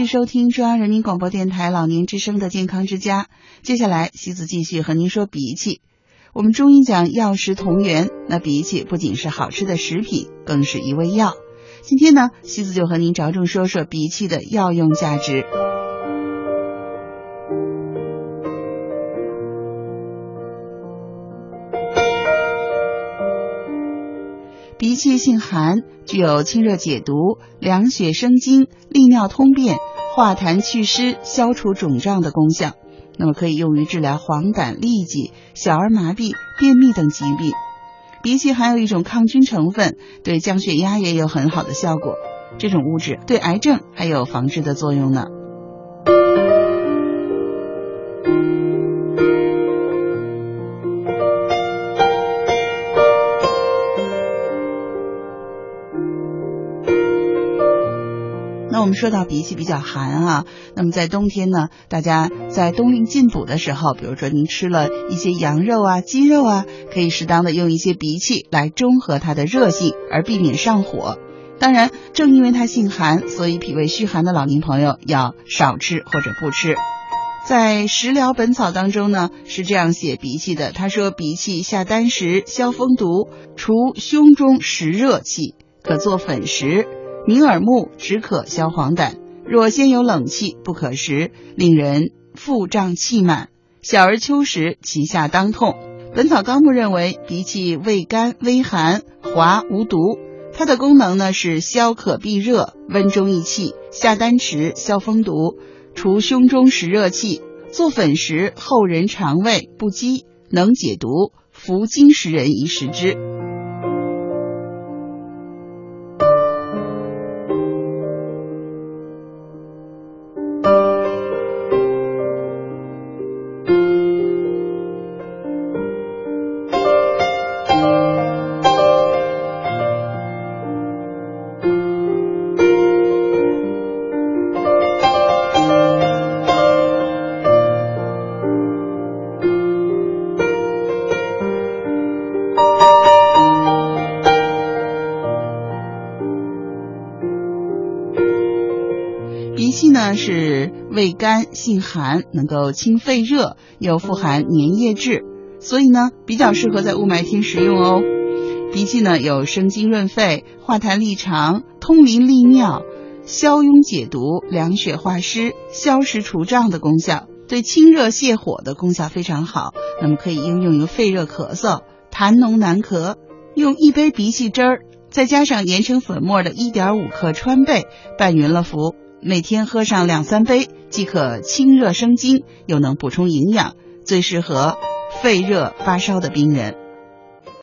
续收听中央人民广播电台老年之声的健康之家。接下来，西子继续和您说鼻涕。我们中医讲药食同源，那鼻涕不仅是好吃的食品，更是一味药。今天呢，西子就和您着重说说鼻涕的药用价值。鼻涕性寒，具有清热解毒、凉血生津、利尿通便、化痰祛湿、消除肿胀的功效。那么可以用于治疗黄疸、痢疾、小儿麻痹、便秘等疾病。鼻涕含有一种抗菌成分，对降血压也有很好的效果。这种物质对癌症还有防治的作用呢。我们说到鼻气比较寒啊，那么在冬天呢，大家在冬令进补的时候，比如说您吃了一些羊肉啊、鸡肉啊，可以适当的用一些鼻气来中和它的热性，而避免上火。当然，正因为它性寒，所以脾胃虚寒的老年朋友要少吃或者不吃。在《食疗本草》当中呢，是这样写鼻气的：他说，鼻气下丹石，消风毒，除胸中实热气，可做粉食。明耳目止渴消黄疸，若先有冷气，不可食，令人腹胀气满。小儿秋时，脐下当痛。《本草纲目》认为，鼻涕味甘微寒，滑无毒。它的功能呢是消渴避热，温中益气，下丹池，消风毒，除胸中实热气。做粉食，后人肠胃不饥，能解毒，服经食人宜食之。鼻涕呢是味甘性寒，能够清肺热，又富含粘液质，所以呢比较适合在雾霾天食用哦。鼻涕呢有生津润肺、化痰利肠、通淋利尿、消痈解毒、凉血化湿、消食除胀的功效，对清热泻火的功效非常好。那么可以应用于肺热咳嗽、痰浓难咳，用一杯鼻涕汁儿，再加上研成粉末的一点五克川贝，拌匀了服。每天喝上两三杯，即可清热生津，又能补充营养，最适合肺热发烧的病人。